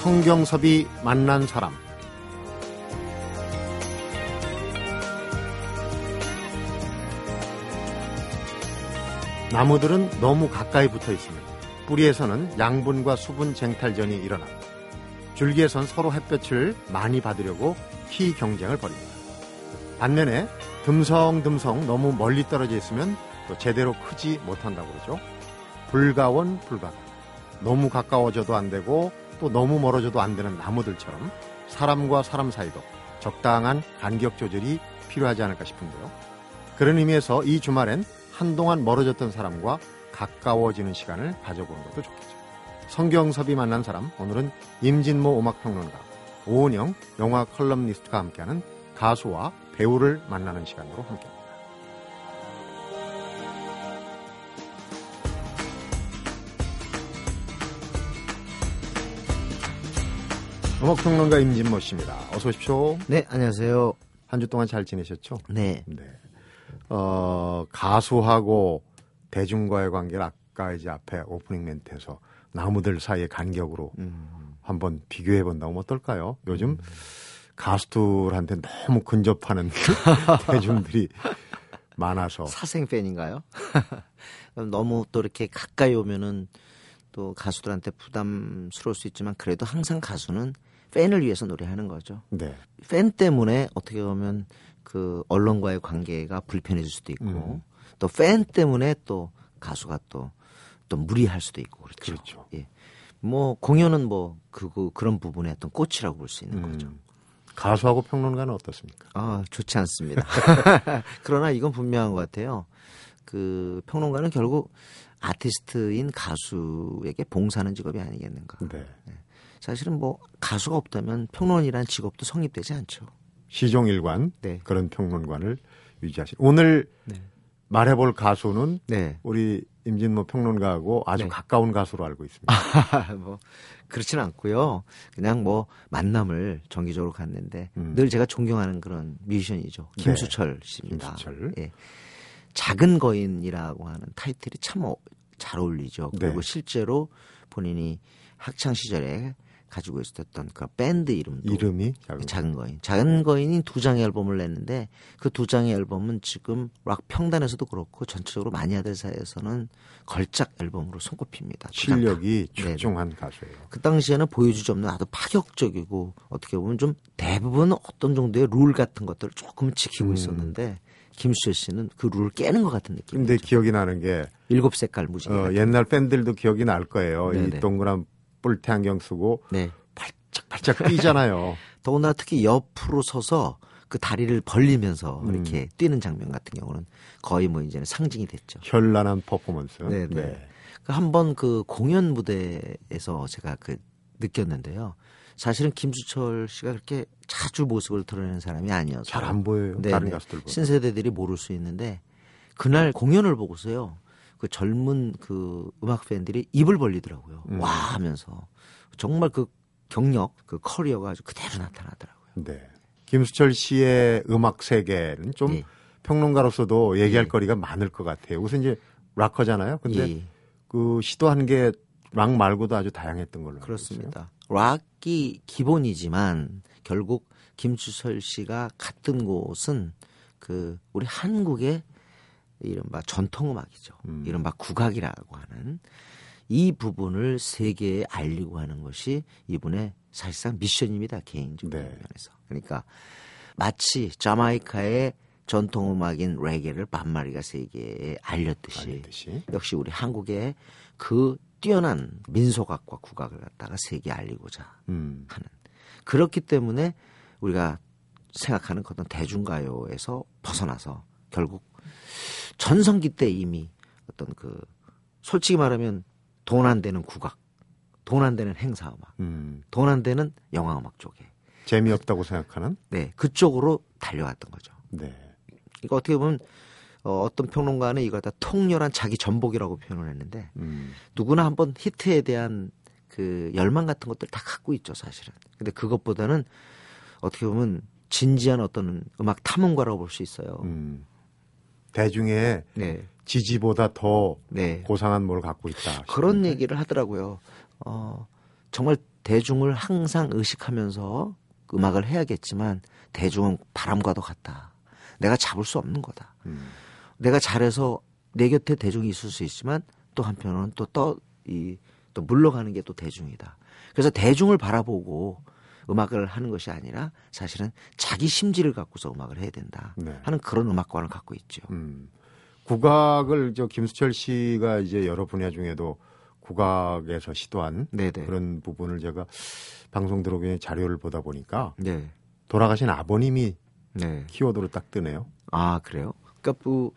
성경섭이 만난 사람 나무들은 너무 가까이 붙어 있습니다. 뿌리에서는 양분과 수분 쟁탈전이 일어나 줄기에선 서로 햇볕을 많이 받으려고 희 경쟁을 벌입니다. 반면에 듬성듬성 너무 멀리 떨어져 있으면 또 제대로 크지 못한다고 그러죠. 불가원 불가근 너무 가까워져도 안 되고 또 너무 멀어져도 안 되는 나무들처럼 사람과 사람 사이도 적당한 간격 조절이 필요하지 않을까 싶은데요. 그런 의미에서 이 주말엔 한동안 멀어졌던 사람과 가까워지는 시간을 가져보는 것도 좋겠죠. 성경섭이 만난 사람, 오늘은 임진모 음악평론가, 오은영 영화 컬럼니스트가 함께하는 가수와 배우를 만나는 시간으로 함께합니다. 음악평론가 임진모 씨입니다. 어서 오십시오. 네, 안녕하세요. 한 주 동안 잘 지내셨죠? 네. 네. 어, 가수하고 대중과의 관계를 아까 이제 앞에 오프닝 멘트에서 나무들 사이의 간격으로 음. 한번 비교해 본다면 어떨까요? 요즘 가수들한테 너무 근접하는 대중들이 많아서 사생 팬인가요? 너무 또 이렇게 가까이 오면은 또 가수들한테 부담스러울 수 있지만 그래도 항상 가수는 팬을 위해서 노래하는 거죠. 네. 팬 때문에 어떻게 보면 그 언론과의 관계가 불편해질 수도 있고 음. 또팬 때문에 또 가수가 또 또 무리할 수도 있고 그렇죠. 그렇죠. 예. 뭐 공연은 뭐 그거 그런 부분의 어떤 꽃이라고 볼 수 있는 음. 거죠. 가수하고 평론가는 어떻습니까? 아, 좋지 않습니다. 그러나 이건 분명한 것 같아요. 그 평론가는 결국 아티스트인 가수에게 봉사하는 직업이 아니겠는가. 네. 사실은 뭐 가수가 없다면 평론이라는 직업도 성립되지 않죠. 시종일관 네. 그런 평론관을 유지하시. 오늘 네. 말해볼 가수는 네. 우리 임진모 평론가하고 아주 네. 가까운 가수로 알고 있습니다. 뭐 그렇지는 않고요. 그냥 뭐 만남을 정기적으로 갔는데 음. 늘 제가 존경하는 그런 뮤지션이죠. 네. 김수철 씨입니다. 김수철. 예. 작은 거인이라고 하는 타이틀이 참 잘 어울리죠. 그리고 네. 실제로 본인이 학창 시절에 가지고 있었던 그 밴드 이름도 이름이 작은 작은 거인. 작은 거인이 두 장의 앨범을 냈는데 그 두 장의 앨범은 지금 락 평단에서도 그렇고 전체적으로 마니아들 사이에서는 걸작 앨범으로 손꼽힙니다. 실력이 네, 출중한 가수예요. 그 당시에는 보여주지 없는 아주 파격적이고 어떻게 보면 좀 대부분 어떤 정도의 룰 같은 것들을 조금 지키고 음. 있었는데 김수철 씨는 그 룰을 깨는 것 같은 느낌. 근데 기억이 나는 게 일곱 색깔 무지개. 어. 옛날 팬들도 기억이 날 거예요. 이 네네. 동그란 뿔테 안경 쓰고 네. 발짝 발짝 뛰잖아요. 더구나 특히 옆으로 서서 그 다리를 벌리면서 음. 이렇게 뛰는 장면 같은 경우는 거의 뭐 이제는 상징이 됐죠. 현란한 퍼포먼스. 네네. 한번 그 공연 무대에서 제가 그 느꼈는데요. 사실은 김수철 씨가 그렇게 자주 모습을 드러내는 사람이 아니어서 잘 안 보여요. 네네. 다른 가수들보다. 신세대들이 모를 수 있는데 그날 공연을 보고서요. 그 젊은 그 음악 팬들이 입을 벌리더라고요. 음. 와 하면서 정말 그 경력, 그 커리어가 아주 그대로 나타나더라고요. 네. 김수철 씨의 음악 세계는 좀 예. 평론가로서도 얘기할 예. 거리가 많을 것 같아요. 우선 이제 락커잖아요. 근데 예, 그 시도한 게 락 말고도 아주 다양했던 걸로 그렇습니다. 락이 기본이지만 결국 김수철 씨가 갔던 곳은 그 우리 한국의 이른바 전통 음악이죠. 음. 이른바 국악이라고 하는 이 부분을 세계에 알리고 하는 것이 이분의 사실상 미션입니다. 개인적인 네. 면에서. 그러니까 마치 자마이카의 전통 음악인 레게를 반마리가 세계에 알렸듯이 알렸듯이. 역시 우리 한국의 그 뛰어난 민속악과 국악을 갖다가 세계에 알리고자 음. 하는 그렇기 때문에 우리가 생각하는 그 어떤 대중가요에서 벗어나서 결국 전성기 때 이미 어떤 그 솔직히 말하면 돈 안 되는 국악, 돈 안 되는 행사 음악, 음. 돈안 되는 영화 음악 쪽에 재미없다고 생각하는? 네 그쪽으로 달려왔던 거죠. 네. 이거 어떻게 보면 어, 어떤 평론가는 이걸 다 통렬한 자기 전복이라고 표현을 했는데 음. 누구나 한번 히트에 대한 그 열망 같은 것들 다 갖고 있죠 사실은. 근데 그것보다는 어떻게 보면 진지한 어떤 음악 탐험가라고 볼 수 있어요. 음. 대중의 네, 지지보다 더 네. 고상한 뭘 갖고 있다. 그런. 얘기를 하더라고요. 어, 정말 대중을 항상 의식하면서 음악을 해야겠지만 대중은 바람과도 같다. 내가 잡을 수 없는 거다. 음. 내가 잘해서 내 곁에 대중이 있을 수 있지만 또 한편으로는 또떠 이 또 물러가는 게 또 대중이다. 그래서 대중을 바라보고 음악을 하는 것이 아니라 사실은 자기 심지를 갖고서 음악을 해야 된다 네. 하는 그런 음악관을 갖고 있죠. 음. 국악을 저 김수철 씨가 이제 여러 분야 중에도 국악에서 시도한 네네. 그런 부분을 제가 방송 들어오기 자료를 보다 보니까 네. 돌아가신 아버님이 네. 키워드로 딱 뜨네요. 아 그래요? 그러니까 뭐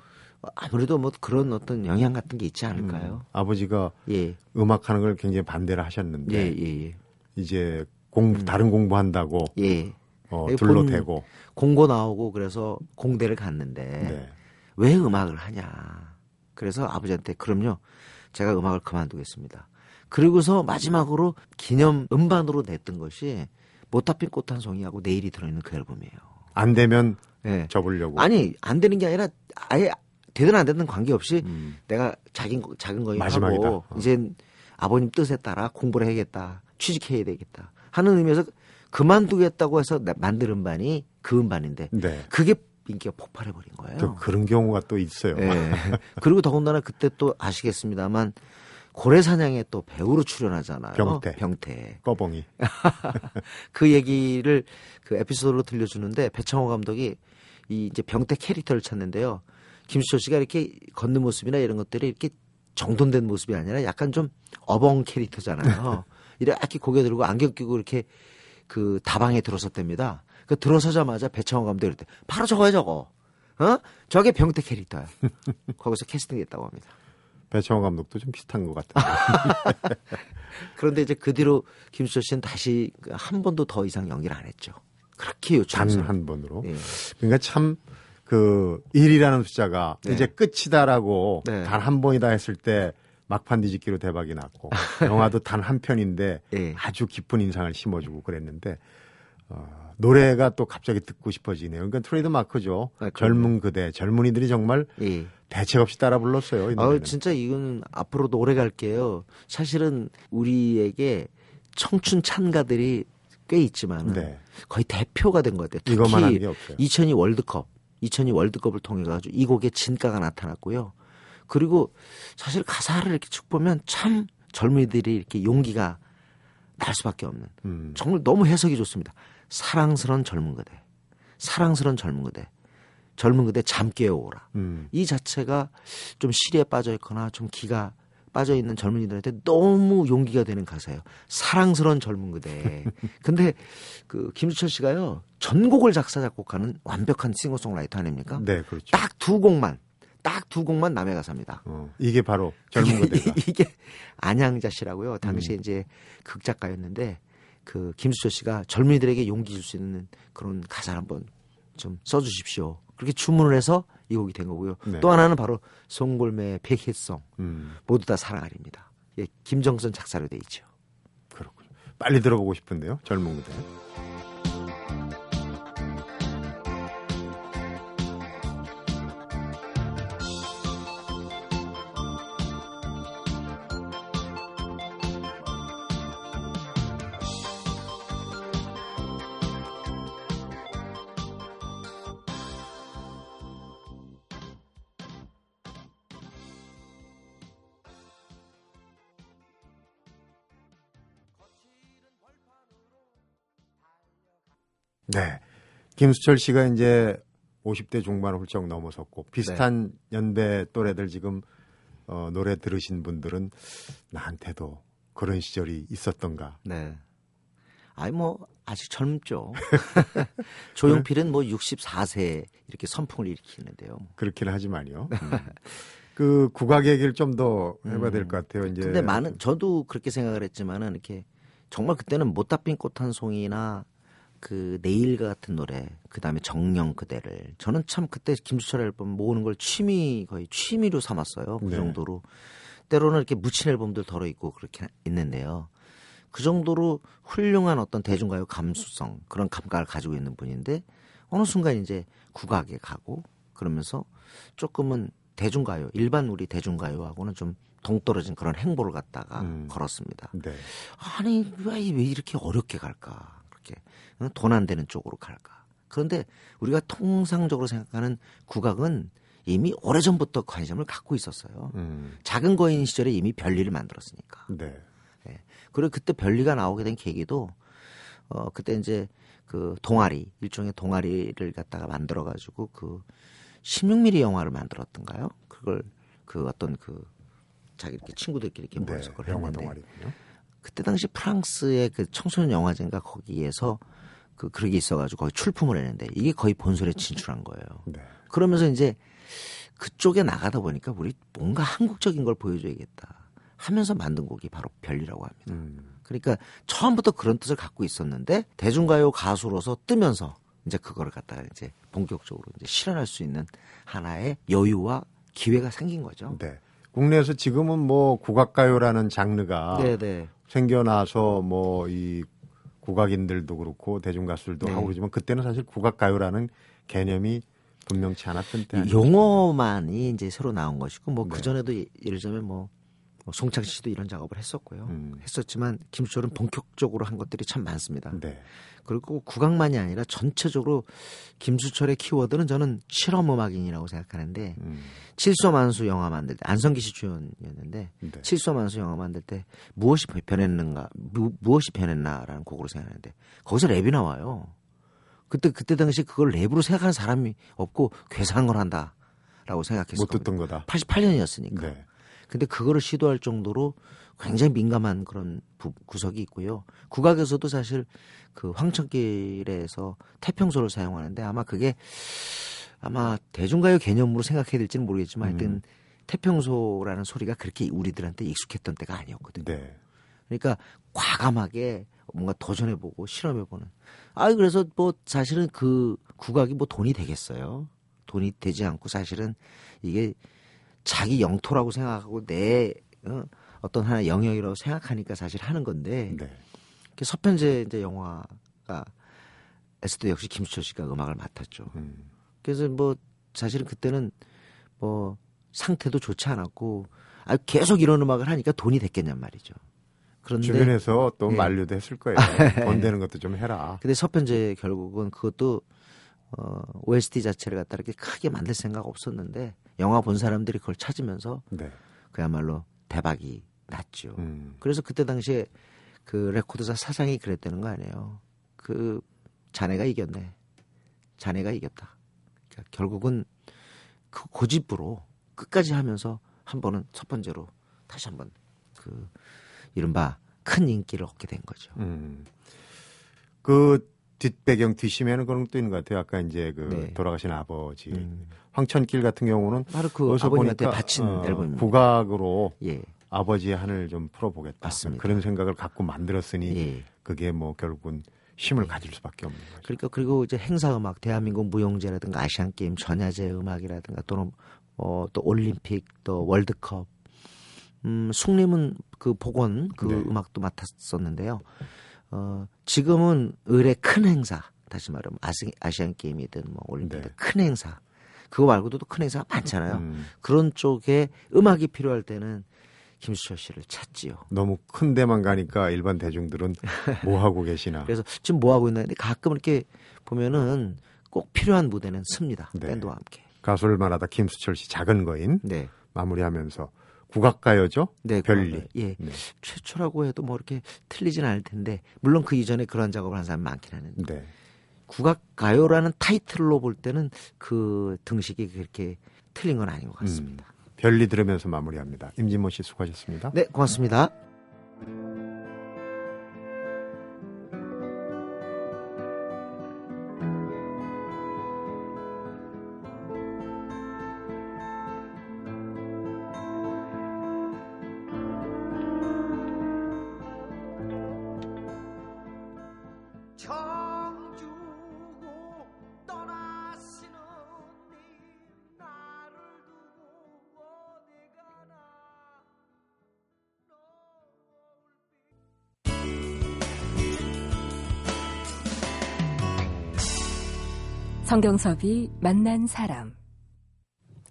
아무래도 뭐 그런 어떤 영향 같은 게 있지 않을까요? 음, 아버지가 예. 음악하는 걸 굉장히 반대를 하셨는데 예, 예, 예. 이제 공 다른 공부한다고 예. 어, 예, 둘러대고 공고 나오고 그래서 공대를 갔는데 네. 왜 음악을 하냐. 그래서 아버지한테 그럼요. 제가 음악을 그만두겠습니다. 그리고서 마지막으로 기념 음반으로 냈던 것이 못다 핀 꽃 한 송이하고 내일이 들어있는 그 앨범이에요. 안 되면 예. 접으려고. 아니 안 되는 게 아니라 아예 되든 안 되든 관계없이 음. 내가 작은 거- 작은 거에. 하고 어. 이제 아버님 뜻에 따라 공부를 해야겠다 취직해야 되겠다 하는 의미에서 그만두겠다고 해서 나- 만든 음반이 그 음반인데 네. 그게 인기가 폭발해 버린 거예요. 또 그런 경우가 또 있어요. 예. 그리고 더군다나 그때 또 아시겠습니다만 고래 사냥에 또 배우로 출연하잖아요. 병태. 병태. 꺼봉이. 그 얘기를 그 에피소드로 들려주는데 배창호 감독이 이 이제 병태 캐릭터를 찾는데요. 김수철 씨가 이렇게 걷는 모습이나 이런 것들이 이렇게 정돈된 모습이 아니라 약간 좀 어벙 캐릭터잖아요. 이렇게 고개 들고 안경 끼고 이렇게 그 다방에 들어섰답니다. 그 들어서자마자 배창호 감독이 이랬대. 바로 저거야 저거. 어? 저게 병태 캐릭터야. 거기서 캐스팅됐다고 합니다. 배창호 감독도 좀 비슷한 것 같아요. 그런데 이제 그 뒤로 김수철 씨는 다시 그한 번도 더 이상 연기를 안 했죠. 그렇게 단 요청해서. 한 번으로. 예. 그러니까 참그 일이라는 숫자가 네. 이제 끝이다라고 네. 단한 번이다 했을 때 막판 뒤집기로 대박이 났고 영화도 단 한 편인데 예. 아주 깊은 인상을 심어주고 그랬는데 어, 노래가 또 갑자기 듣고 싶어지네요. 그러니까 트레이드 마크죠. 아. 젊은 그대, 젊은이들이 정말 예. 대책 없이 따라 불렀어요. 이아 노래는. 진짜 이건 앞으로도 오래 갈게요. 사실은 우리에게 청춘 찬가들이 꽤 있지만 네. 거의 대표가 된 것 같아요. 특히 이것만 한게 없어요. 2002 월드컵, 2002 월드컵을 통해 가지고 이 곡의 진가가 나타났고요. 그리고 사실 가사를 이렇게 쭉 보면 참 젊은이들이 이렇게 용기가 날 수밖에 없는 음. 정말 너무 해석이 좋습니다. 사랑스런 젊은 그대, 사랑스런 젊은 그대, 젊은 그대 잠 깨어오라. 음. 이 자체가 좀 시리에 빠져 있거나 좀 기가 빠져 있는 젊은이들한테 너무 용기가 되는 가사예요. 사랑스러운 젊은 그대. 근데 그 김수철 씨가요 전곡을 작사 작곡하는 완벽한 싱어송라이터 아닙니까? 네, 그렇죠. 딱 두 곡만 딱 두 곡만 남의 가사입니다. 어, 이게 바로 젊은 그대가. 이게 안양자 씨라고요. 음. 당시에 이제 극작가였는데 그 김수철 씨가 젊은이들에게 용기 줄 수 있는 그런 가사를 한번 좀 써주십시오. 그렇게 주문을 해서 이 곡이 된 거고요. 네. 또 하나는 바로 송골매의 백희송 음, 모두 다 사랑하리입니다. 예, 김정선 작사로 돼 있죠. 그렇군요. 빨리 들어보고 싶은데요. 젊은 그대. 김수철 씨가 이제 50대 중반을 훌쩍 넘어섰고 비슷한 네. 연배 또래들 지금 어, 노래 들으신 분들은 나한테도 그런 시절이 있었던가. 네. 아이 뭐 아직 젊죠. 조용필은 뭐 64세 이렇게 선풍을 일으키는데요. 그렇기는 하지만요. 음. 그 국악 얘기를 좀 더 해봐야 될 것 같아요. 이제 음. 근데 많은 저도 그렇게 생각을 했지만은 이렇게 정말 그때는 못다 핀 꽃 한 송이나 그 내일과 같은 노래 그 다음에 정령 그대를 저는 참 그때 김수철 앨범 모으는 걸 취미 거의 취미로 삼았어요 그 네. 정도로 때로는 이렇게 묻힌 앨범들 덜어 있고 그렇게 있는데요 그 정도로 훌륭한 어떤 대중가요 감수성 그런 감각을 가지고 있는 분인데 어느 순간 이제 국악에 가고 그러면서 조금은 대중가요 일반 우리 대중가요하고는 좀 동떨어진 그런 행보를 갖다가 음. 걸었습니다. 네. 아니 왜, 왜 이렇게 어렵게 갈까? 그렇게 돈 안 되는 쪽으로 갈까? 그런데 우리가 통상적으로 생각하는 국악은 이미 오래전부터 관심을 갖고 있었어요. 음. 작은 거인 시절에 이미 별리를 만들었으니까. 네. 그리고 그때 별리가 나오게 된 계기도 어 그때 이제 그 동아리 일종의 동아리를 갖다가 만들어 가지고 그 16mm 영화를 만들었던가요? 그걸 그 어떤 그 자기 이렇게 친구들끼리 이렇게 네. 모여서 그걸 영화 했는데 동아리군요. 그때 당시 프랑스의 그 청소년 영화제인가 거기에서 그 그런 게 있어가지고 거기 출품을 했는데 이게 거의 본선에 진출한 거예요. 네. 그러면서 이제 그쪽에 나가다 보니까 우리 뭔가 한국적인 걸 보여줘야겠다 하면서 만든 곡이 바로 별리라고 합니다. 음. 그러니까 처음부터 그런 뜻을 갖고 있었는데 대중가요 가수로서 뜨면서 이제 그거를 갖다가 이제 본격적으로 이제 실현할 수 있는 하나의 여유와 기회가 생긴 거죠. 네. 국내에서 지금은 뭐 국악가요라는 장르가 네, 네. 생겨나서 뭐 이 국악인들도 그렇고 대중 가수들도 네. 하고 그러지만 그때는 사실 국악가요라는 개념이 분명치 않았던 때? 용어만이 이제 새로 나온 것이고 뭐 네. 그 전에도 예를 들면 뭐, 뭐 송창 씨도 이런 작업을 했었고요. 음. 했었지만 김수철은 본격적으로 한 것들이 참 많습니다. 네. 그리고 국악만이 아니라 전체적으로 김수철의 키워드는 저는 실험 음악인이라고 생각하는데 음. 칠소만수 영화 만들 때 안성기 씨 주연이었는데 네. 칠소만수 영화 만들 때 무엇이 변했는가 무, 무엇이 변했나라는 곡으로 생각하는데 거기서 랩이 나와요. 그때 그때 당시 그걸 랩으로 생각하는 사람이 없고 괴상한 걸 한다라고 생각했어요. 못 듣던 거다. 88년이었으니까. 네. 근데 그거를 시도할 정도로 굉장히 민감한 그런 부- 구석이 있고요. 국악에서도 사실 그 황천길에서 태평소를 사용하는데 아마 그게 아마 대중가요 개념으로 생각해야 될지는 모르겠지만 하여튼 음. 태평소라는 소리가 그렇게 우리들한테 익숙했던 때가 아니었거든요. 네. 그러니까 과감하게 뭔가 도전해보고 실험해보는. 아 그래서 뭐 사실은 그 국악이 뭐 돈이 되겠어요. 돈이 되지 않고 사실은 이게 자기 영토라고 생각하고 내 어, 어떤 하나 영역이라고 생각하니까 사실 하는 건데 네. 그 서편제 이제 영화가 에스도 역시 김수철 씨가 음악을 맡았죠. 음. 그래서 뭐 사실은 그때는 뭐 상태도 좋지 않았고 아 계속 이런 음악을 하니까 돈이 됐겠냔 말이죠. 그런데 주변에서 또 예. 만류도 했을 거예요. 돈 되는 것도 좀 해라. 근데 서편제 결국은 그것도 어 OST 자체를 갖다 이렇게 크게 만들 생각 없었는데 영화 본 사람들이 그걸 찾으면서 네. 그야말로 대박이 났죠. 음. 그래서 그때 당시에 그 레코드사 사장이 그랬다는 거 아니에요. 그 자네가 이겼네. 자네가 이겼다. 그러니까 결국은 그 고집으로 끝까지 하면서 한 번은 첫 번째로 다시 한번 그 이른바 큰 인기를 얻게 된 거죠. 음. 그 뒷배경 뒷심에는 그런 것도 있는 것 같아요. 아까 이제 그 네. 돌아가신 아버지 음. 황천길 같은 경우는 바로 그 아버님한테 바친 어, 앨범입니다. 국악으로 예, 아버지의 한을 좀 풀어보겠다. 맞습니다. 그런 생각을 갖고 만들었으니 예. 그게 뭐 결국은 힘을 가질 수밖에 없는 거죠. 그러니까 그리고 이제 행사 음악, 대한민국 무용제라든가 아시안 게임 전야제 음악이라든가 또는 어, 또 올림픽, 또 월드컵. 음, 숭림은 그 복원 그 네. 음악도 맡았었는데요. 어, 지금은 을의 큰 행사, 다시 말하면 아시, 아시안 게임이든 뭐 올림픽 네. 큰 행사. 그거 말고도 또큰 행사가 많잖아요. 음, 그런 쪽에 음악이 필요할 때는 김수철 씨를 찾지요. 너무 큰 데만 가니까 일반 대중들은 뭐 하고 계시나. 그래서 지금 뭐 하고 있나 근데 가끔 이렇게 보면은 꼭 필요한 무대는 씁니다. 네. 밴드와 함께. 가수를 말하다 김수철 씨 작은 거인 네. 마무리하면서 국악가요죠. 네, 별리. 그거는, 예. 네. 최초라고 해도 뭐 이렇게 틀리진 않을 텐데 물론 그 이전에 그런 작업을 한 사람이 많긴 하는데 네. 국악 가요라는 타이틀로 볼 때는 그 등식이 그렇게 틀린 건 아닌 것 같습니다. 별리 들으면서 마무리합니다. 임진모 씨 수고하셨습니다. 네, 고맙습니다. 성경섭이 만난 사람.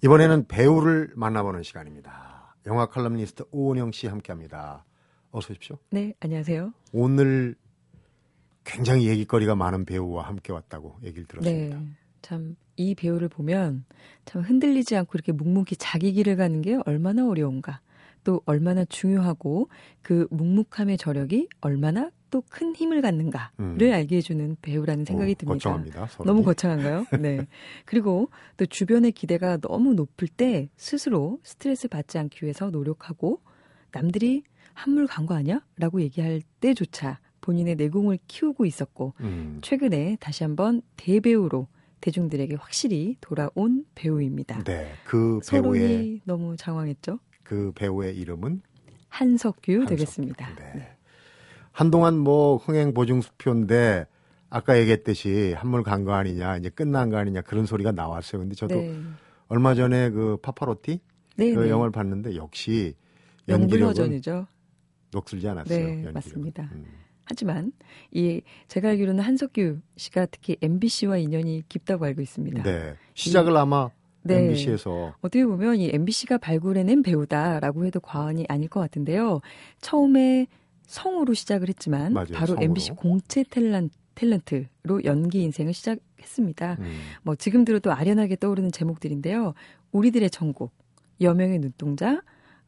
이번에는 배우를 만나보는 시간입니다. 영화 칼럼니스트 오은영 씨 함께합니다. 어서 오십시오. 네, 안녕하세요. 오늘 굉장히 얘기거리가 많은 배우와 함께 왔다고 얘기를 들었습니다. 네. 참, 이 배우를 보면 참 흔들리지 않고 이렇게 묵묵히 자기 길을 가는 게 얼마나 어려운가. 또 얼마나 중요하고 그 묵묵함의 저력이 얼마나 또 큰 힘을 갖는가를 음. 알게 해주는 배우라는 생각이 오, 듭니다. 거창합니다. 서론이. 너무 거창한가요? 네. 그리고 또 주변의 기대가 너무 높을 때 스스로 스트레스 받지 않기 위해서 노력하고 남들이 한물 간 거 아니야? 라고 얘기할 때조차 본인의 내공을 키우고 있었고 음, 최근에 다시 한번 대배우로 대중들에게 확실히 돌아온 배우입니다. 네, 그 배우의 너무 장황했죠? 그 배우의 이름은 한석규 한석규. 되겠습니다. 네. 한동안 뭐 흥행 보증 수표인데 아까 얘기했듯이 한물 간 거 아니냐, 이제 끝난 거 아니냐 그런 소리가 나왔어요. 근데 저도 네. 얼마 전에 그 파파로티 네, 그 네. 영화를 봤는데 역시 연기력은. 녹슬지 않았어요. 네, 연기력은. 맞습니다. 음. 하지만 이 제가 알기로는 한석규 씨가 특히 MBC와 인연이 깊다고 알고 있습니다. 네. 시작을 아마 네. MBC에서 어떻게 보면 이 MBC가 발굴해낸 배우다라고 해도 과언이 아닐 것 같은데요. 처음에 성우로 시작을 했지만 맞아요, 바로 성우로. MBC 공채 탤런, 탤런트로 연기 인생을 시작했습니다. 음, 뭐 지금 들어도 아련하게 떠오르는 제목들인데요. 우리들의 천국, 여명의 눈동자,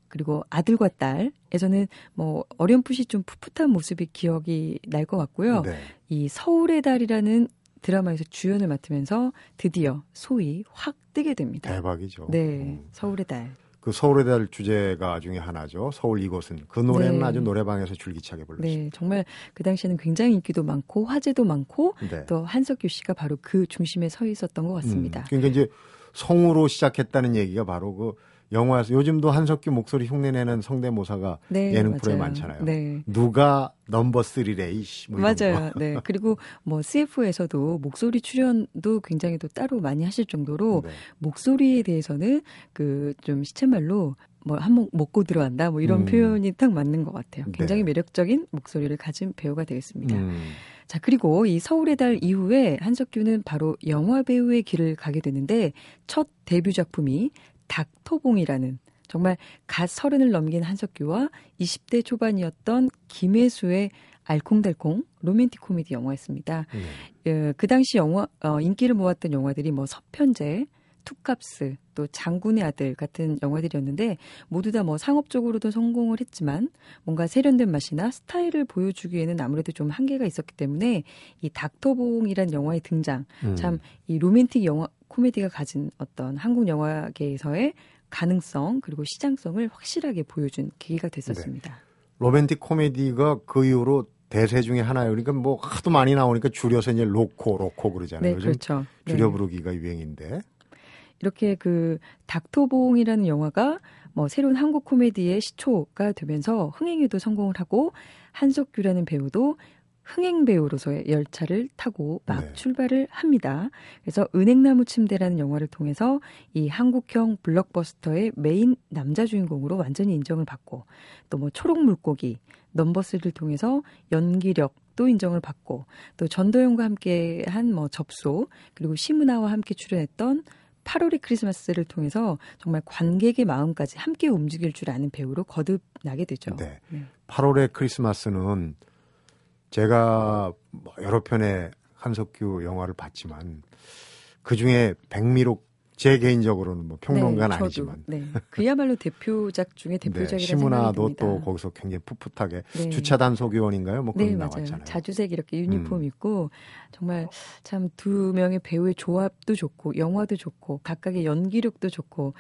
그리고 아들과 딸에서는 뭐 어렴풋이 좀 풋풋한 모습이 기억이 날 것 같고요. 네. 이 서울의 달이라는 드라마에서 주연을 맡으면서 드디어 소위 확 뜨게 됩니다. 대박이죠. 네, 음. 서울의 달. 그 서울의 달 주제가 중에 하나죠. 서울 이곳은 그 노래는 네. 아주 노래방에서 줄기차게 불렀습니다. 네, 정말 그 당시에는 굉장히 인기도 많고 화제도 많고 네. 또 한석규 씨가 바로 그 중심에 서 있었던 것 같습니다. 음, 그러니까 이제 성우로 시작했다는 얘기가 바로 그 영화에서 요즘도 한석규 목소리 흉내내는 성대모사가 네, 예능 맞아요. 프로에 많잖아요. 네. 누가 넘버 쓰리래 이씨 뭐 맞아요. 네. 그리고 뭐 CF에서도 목소리 출연도 굉장히 또 따로 많이 하실 정도로 거. 네. 목소리에 대해서는 그 좀 시체말로 뭐 한몫 먹고 들어간다 뭐 이런 음. 표현이 딱 맞는 것 같아요. 굉장히 네. 매력적인 목소리를 가진 배우가 되겠습니다. 음, 자, 그리고 이 서울의 달 이후에 한석규는 바로 영화 배우의 길을 가게 되는데 첫 데뷔 작품이 닥터봉이라는 정말 갓 서른을 넘긴 한석규와 20대 초반이었던 김혜수의 알콩달콩 로맨틱 코미디 영화였습니다. 네. 예, 그 당시 영화 어, 인기를 모았던 영화들이 뭐 서편제, 투캅스, 또 장군의 아들 같은 영화들이었는데 모두 다 뭐 상업적으로도 성공을 했지만 뭔가 세련된 맛이나 스타일을 보여주기에는 아무래도 좀 한계가 있었기 때문에 이 닥터봉이란 영화의 등장 음. 참 이 로맨틱 영화 코미디가 가진 어떤 한국 영화계에서의 가능성 그리고 시장성을 확실하게 보여준 계기가 됐었습니다. 로맨틱 코미디가 그 이후로 대세 중에 하나예요. 그러니까 뭐 하도 많이 나오니까 줄여서 이제 로코 로코 그러잖아요. 네, 그렇죠. 네. 줄여 부르기가 유행인데. 이렇게 그 닥터봉이라는 영화가 뭐 새로운 한국 코미디의 시초가 되면서 흥행에도 성공을 하고 한석규라는 배우도 흥행 배우로서의 열차를 타고 막 네. 출발을 합니다. 그래서 은행나무 침대라는 영화를 통해서 이 한국형 블록버스터의 메인 남자 주인공으로 완전히 인정을 받고 또 뭐 초록 물고기 넘버 쓰리를 통해서 연기력도 인정을 받고 또 전도연과 함께 한 뭐 접속 그리고 시문화와 함께 출연했던 8월의 크리스마스를 통해서 정말 관객의 마음까지 함께 움직일 줄 아는 배우로 거듭나게 되죠. 네. 네. 8월의 크리스마스는 제가 뭐 여러 편의 한석규 영화를 봤지만 그 중에 백미록 제 개인적으로는 뭐 평론가는 네. 아니지만 네. 그야말로 대표작 중에 네, 대표작이라는 생각이 시문화도. 또 거기서 굉장히 풋풋하게 네. 주차 단속위원인가요? 뭐 그런 네. 나왔잖아요. 자주색 이렇게 유니폼 음. 입고 정말 참 두 명의 배우의 조합도 좋고 영화도 좋고 각각의 연기력도 좋고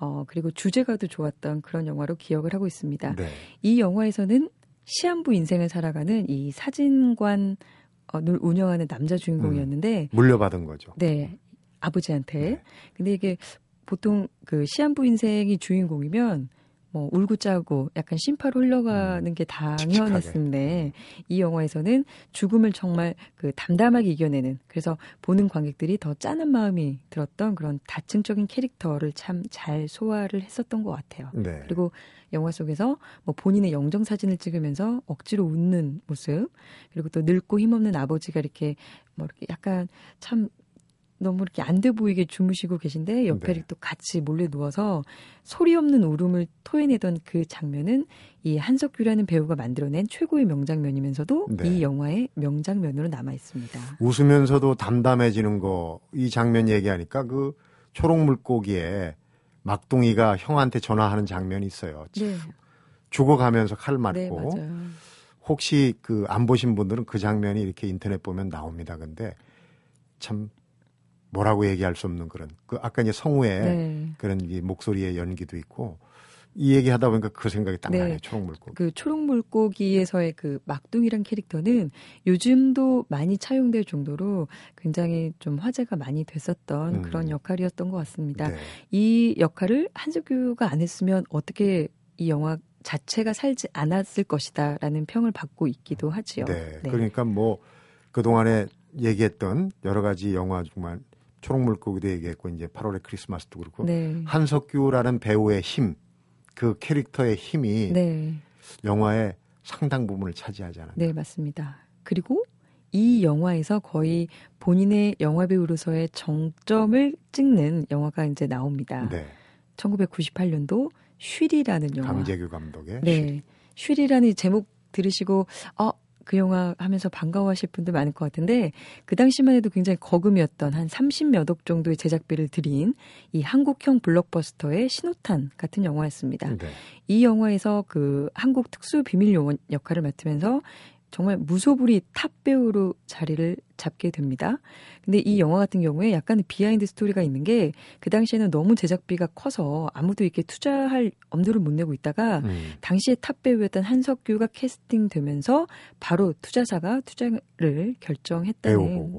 어 그리고 주제가도 좋았던 그런 영화로 기억을 하고 있습니다. 네. 이 영화에서는 시한부 인생을 살아가는 이 사진관을 운영하는 남자 주인공이었는데 물려받은 거죠. 네 아버지한테 네. 근데 이게 보통 그 시한부 인생이 주인공이면 뭐 울고 짜고 약간 심파로 흘러가는 게 당연했는데 이 영화에서는 죽음을 정말 그 담담하게 이겨내는 그래서 보는 관객들이 더 짠한 마음이 들었던 그런 다층적인 캐릭터를 참 잘 소화를 했었던 것 같아요. 네. 그리고 영화 속에서 뭐 본인의 영정 사진을 찍으면서 억지로 웃는 모습 그리고 또 늙고 힘없는 아버지가 이렇게 뭐 이렇게 약간 참 너무 이렇게 안 돼 보이게 주무시고 계신데 옆에 네. 또 같이 몰래 누워서 소리 없는 울음을 토해내던 그 장면은 이 한석규라는 배우가 만들어낸 최고의 명장면이면서도 네. 이 영화의 명장면으로 남아 있습니다. 웃으면서도 담담해지는 거 이 장면 얘기하니까 그 초록 물고기에 막둥이가 형한테 전화하는 장면이 있어요. 네, 죽어가면서 칼 맞고 네. 혹시 그 안 보신 분들은 그 장면이 이렇게 인터넷 보면 나옵니다. 근데 참 뭐라고 얘기할 수 없는 그런 그 아까 이제 성우의 네. 그런 이 목소리의 연기도 있고 이 얘기 하다 보니까 그 생각이 딱 네. 나네요. 초록 물고기. 그 초록 물고기에서의 그 막둥이란 캐릭터는 요즘도 많이 차용될 정도로 굉장히 좀 화제가 많이 됐었던 음. 그런 역할이었던 것 같습니다. 네. 이 역할을 한석규가 안 했으면 어떻게 이 영화 자체가 살지 않았을 것이다라는 평을 받고 있기도 하지요. 네. 네. 그러니까 뭐 그동안에 얘기했던 여러 가지 영화 정말 초록 물고기도 얘기했고 이제 8월의 크리스마스도 그렇고 네. 한석규라는 배우의 힘, 그 캐릭터의 힘이 네. 영화의 상당 부분을 차지하잖아요. 네, 맞습니다. 그리고 이 영화에서 거의 본인의 영화 배우로서의 정점을 찍는 영화가 이제 나옵니다. 네. 1998년도 슈리라는 영화. 강재규 감독의 네. 쉬리라는 제목 들으시고 어, 그 영화 하면서 반가워하실 분들 많을 것 같은데 그 당시만 해도 굉장히 거금이었던 한 30몇 억 정도의 제작비를 들인 이 한국형 블록버스터의 신호탄 같은 영화였습니다. 네. 이 영화에서 그 한국 특수 비밀 요원 역할을 맡으면서 정말 무소불위 탑 배우로 자리를 잡게 됩니다. 근데 이 영화 같은 경우에 약간의 비하인드 스토리가 있는 게 그 당시에는 너무 제작비가 커서 아무도 이렇게 투자할 엄두를 못 내고 있다가 음. 당시에 탑 배우였던 한석규가 캐스팅되면서 바로 투자사가 투자를 결정했다는.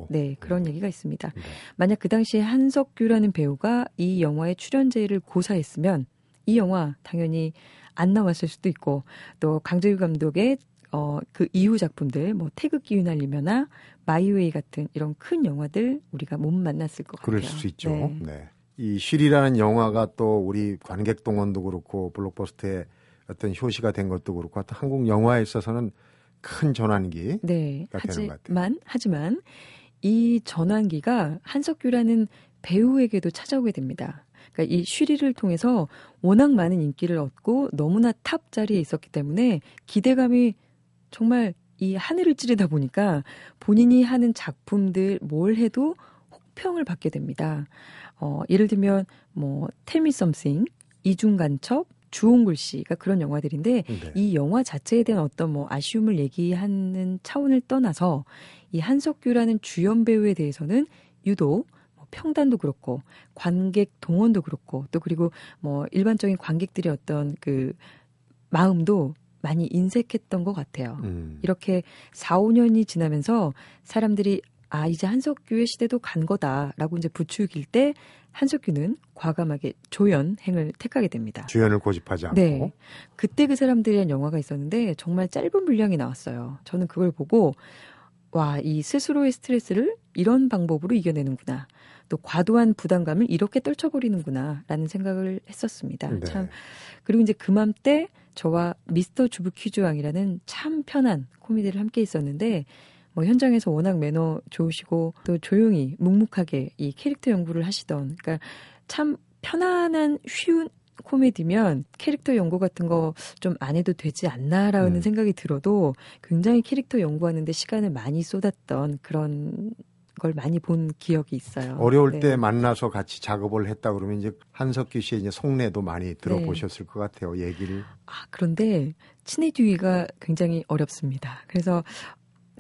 네 그런 얘기가 있습니다. 네. 만약 그 당시에 한석규라는 배우가 이 영화의 출연 제의를 고사했으면 이 영화 당연히 안 나왔을 수도 있고 또 강재규 감독의 어, 그 이후 작품들 뭐 태극기 휘날리며나 마이웨이 같은 이런 큰 영화들 우리가 못 만났을 것 그럴 같아요. 수 있죠. 네. 네. 이 쉬리라는 영화가 또 우리 관객 동원도 그렇고 블록버스터의 어떤 효시가 된 것도 그렇고 하여튼 한국 영화에 있어서는 큰 전환기. 네. 가 되는 것 같아요. 하지만 하지만 이 전환기가 한석규라는 배우에게도 찾아오게 됩니다. 그러니까 이 쉬리를 통해서 워낙 많은 인기를 얻고 너무나 탑 자리에 있었기 때문에 기대감이 정말 이 하늘을 찌르다 보니까 본인이 하는 작품들 뭘 해도 혹평을 받게 됩니다. 어, 예를 들면 뭐 텔미 썸씽, 이중간첩, 주홍글 씨가 그런 영화들인데 네. 이 영화 자체에 대한 어떤 뭐 아쉬움을 얘기하는 차원을 떠나서 이 한석규라는 주연 배우에 대해서는 유독 뭐 평단도 그렇고 관객 동원도 그렇고 또 그리고 뭐 일반적인 관객들의 어떤 그 마음도 많이 인색했던 것 같아요. 음. 이렇게 4, 5년이 지나면서 사람들이 아 이제 한석규의 시대도 간 거다라고 이제 부추길 때 한석규는 과감하게 조연행을 택하게 됩니다. 주연을 고집하지 않고. 네. 그때 그 사람들에 대한 영화가 있었는데 정말 짧은 분량이 나왔어요. 저는 그걸 보고 와, 이 스스로의 스트레스를 이런 방법으로 이겨내는구나. 또 과도한 부담감을 이렇게 떨쳐버리는구나. 라는 생각을 했었습니다. 네. 참. 그리고 이제 그맘때 저와 미스터 주부 퀴즈 왕이라는 참 편한 코미디를 함께 있었는데 뭐 현장에서 워낙 매너 좋으시고 또 조용히 묵묵하게 이 캐릭터 연구를 하시던 그러니까 참 편안한 쉬운 코미디면 캐릭터 연구 같은 거 좀 안 해도 되지 않나라는 음. 생각이 들어도 굉장히 캐릭터 연구하는데 시간을 많이 쏟았던 그런 걸 많이 본 기억이 있어요. 어려울 네. 때 만나서 같이 작업을 했다 그러면 이제 한석규 씨의 이제 속내도 많이 들어보셨을 것 같아요. 얘기를. 아, 그런데 친해지기가 굉장히 어렵습니다. 그래서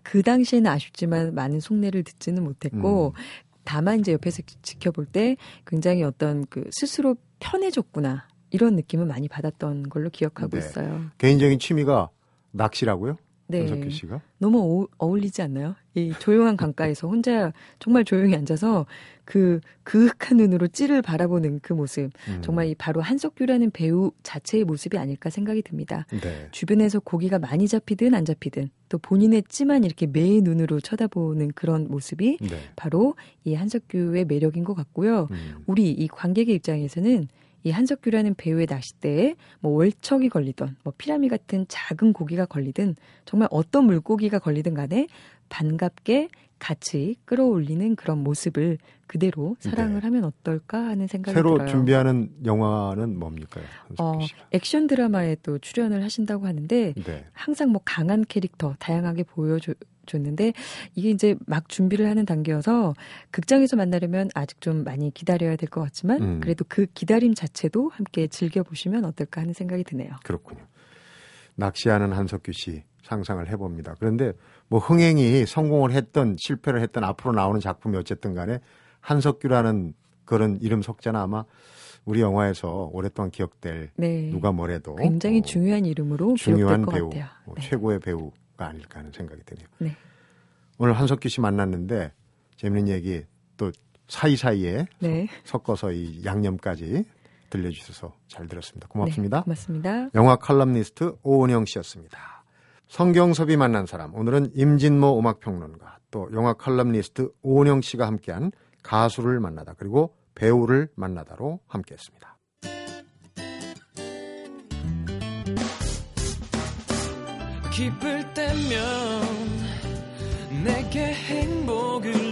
그 당시에는 아쉽지만 많은 속내를 듣지는 못했고 음. 다만 이제 옆에서 지- 지켜볼 때 굉장히 어떤 그 스스로 편해졌구나 이런 느낌을 많이 받았던 걸로 기억하고 네. 있어요. 개인적인 취미가 낚시라고요? 네. 한석규 씨가? 너무 어, 울리지 않나요? 이 조용한 강가에서 혼자 정말 조용히 앉아서 그 그윽한 눈으로 찌를 바라보는 그 모습 음. 정말 이 바로 한석규라는 배우 자체의 모습이 아닐까 생각이 듭니다. 네. 주변에서 고기가 많이 잡히든 안 잡히든 또 본인의 찌만 이렇게 매의 눈으로 쳐다보는 그런 모습이 네. 바로 이 한석규의 매력인 것 같고요. 음. 우리 이 관객의 입장에서는 이 한석규라는 배우의 낚싯대에 뭐 월척이 걸리던 뭐 피라미 같은 작은 고기가 걸리든 정말 어떤 물고기가 걸리든 간에 반갑게 같이 끌어올리는 그런 모습을 그대로 사랑을 네. 하면 어떨까 하는 생각이 새로 들어요. 준비하는 영화는 뭡니까? 어? 액션 드라마에 또 출연을 하신다고 하는데 네. 항상 뭐 강한 캐릭터 다양하게 보여 줬는데 이게 이제 막 준비를 하는 단계여서 극장에서 만나려면 아직 좀 많이 기다려야 될 것 같지만 음. 그래도 그 기다림 자체도 함께 즐겨 보시면 어떨까 하는 생각이 드네요. 그렇군요. 낚시하는 한석규 씨 상상을 해봅니다. 그런데 뭐 흥행이 성공을 했던 실패를 했던 앞으로 나오는 작품이 어쨌든 간에 한석규라는 그런 이름 석자는 아마 우리 영화에서 오랫동안 기억될 네. 누가 뭐래도 굉장히 어, 중요한 이름으로 중요한 배우. 어, 네. 최고의 배우 가 아닐까 하는 생각이 드네요. 네. 오늘 한석규 씨 만났는데 재밌는 얘기 또 사이사이에 네. 섞어서 이 양념까지 들려주셔서 잘 들었습니다. 고맙습니다. 네, 고맙습니다. 영화 칼럼니스트 오은영 씨였습니다. 성경섭이 만난 사람 오늘은 임진모 음악평론가 또 영화 칼럼니스트 오은영 씨가 함께한 가수를 만나다 그리고 배우를 만나다로 함께했습니다. 기쁠 때면 내게 행복을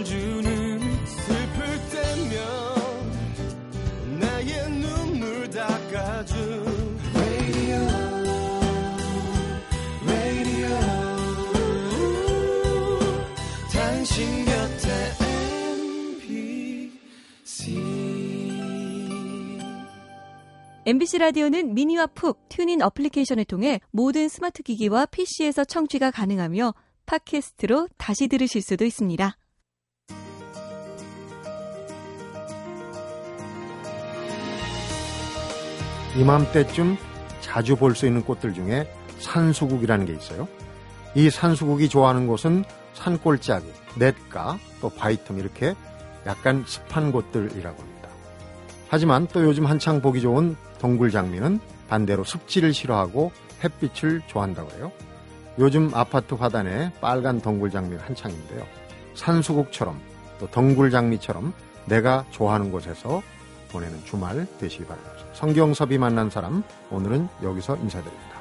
MBC 라디오는 미니와 푹 튠인 어플리케이션을 통해 모든 스마트 기기와 PC에서 청취가 가능하며 팟캐스트로 다시 들으실 수도 있습니다. 이맘때쯤 자주 볼 수 있는 꽃들 중에 산수국이라는 게 있어요. 이 산수국이 좋아하는 곳은 산골짜기, 냇가, 또 바위틈 이렇게 약간 습한 곳들이라고 합니다. 하지만 또 요즘 한창 보기 좋은 동굴 장미는 반대로 습지를 싫어하고 햇빛을 좋아한다고 해요. 요즘 아파트 화단에 빨간 동굴 장미가 한창인데요. 산수국처럼 또 덩굴 장미처럼 내가 좋아하는 곳에서 보내는 주말 되시기 바랍니다. 성경섭이 만난 사람 오늘은 여기서 인사드립니다.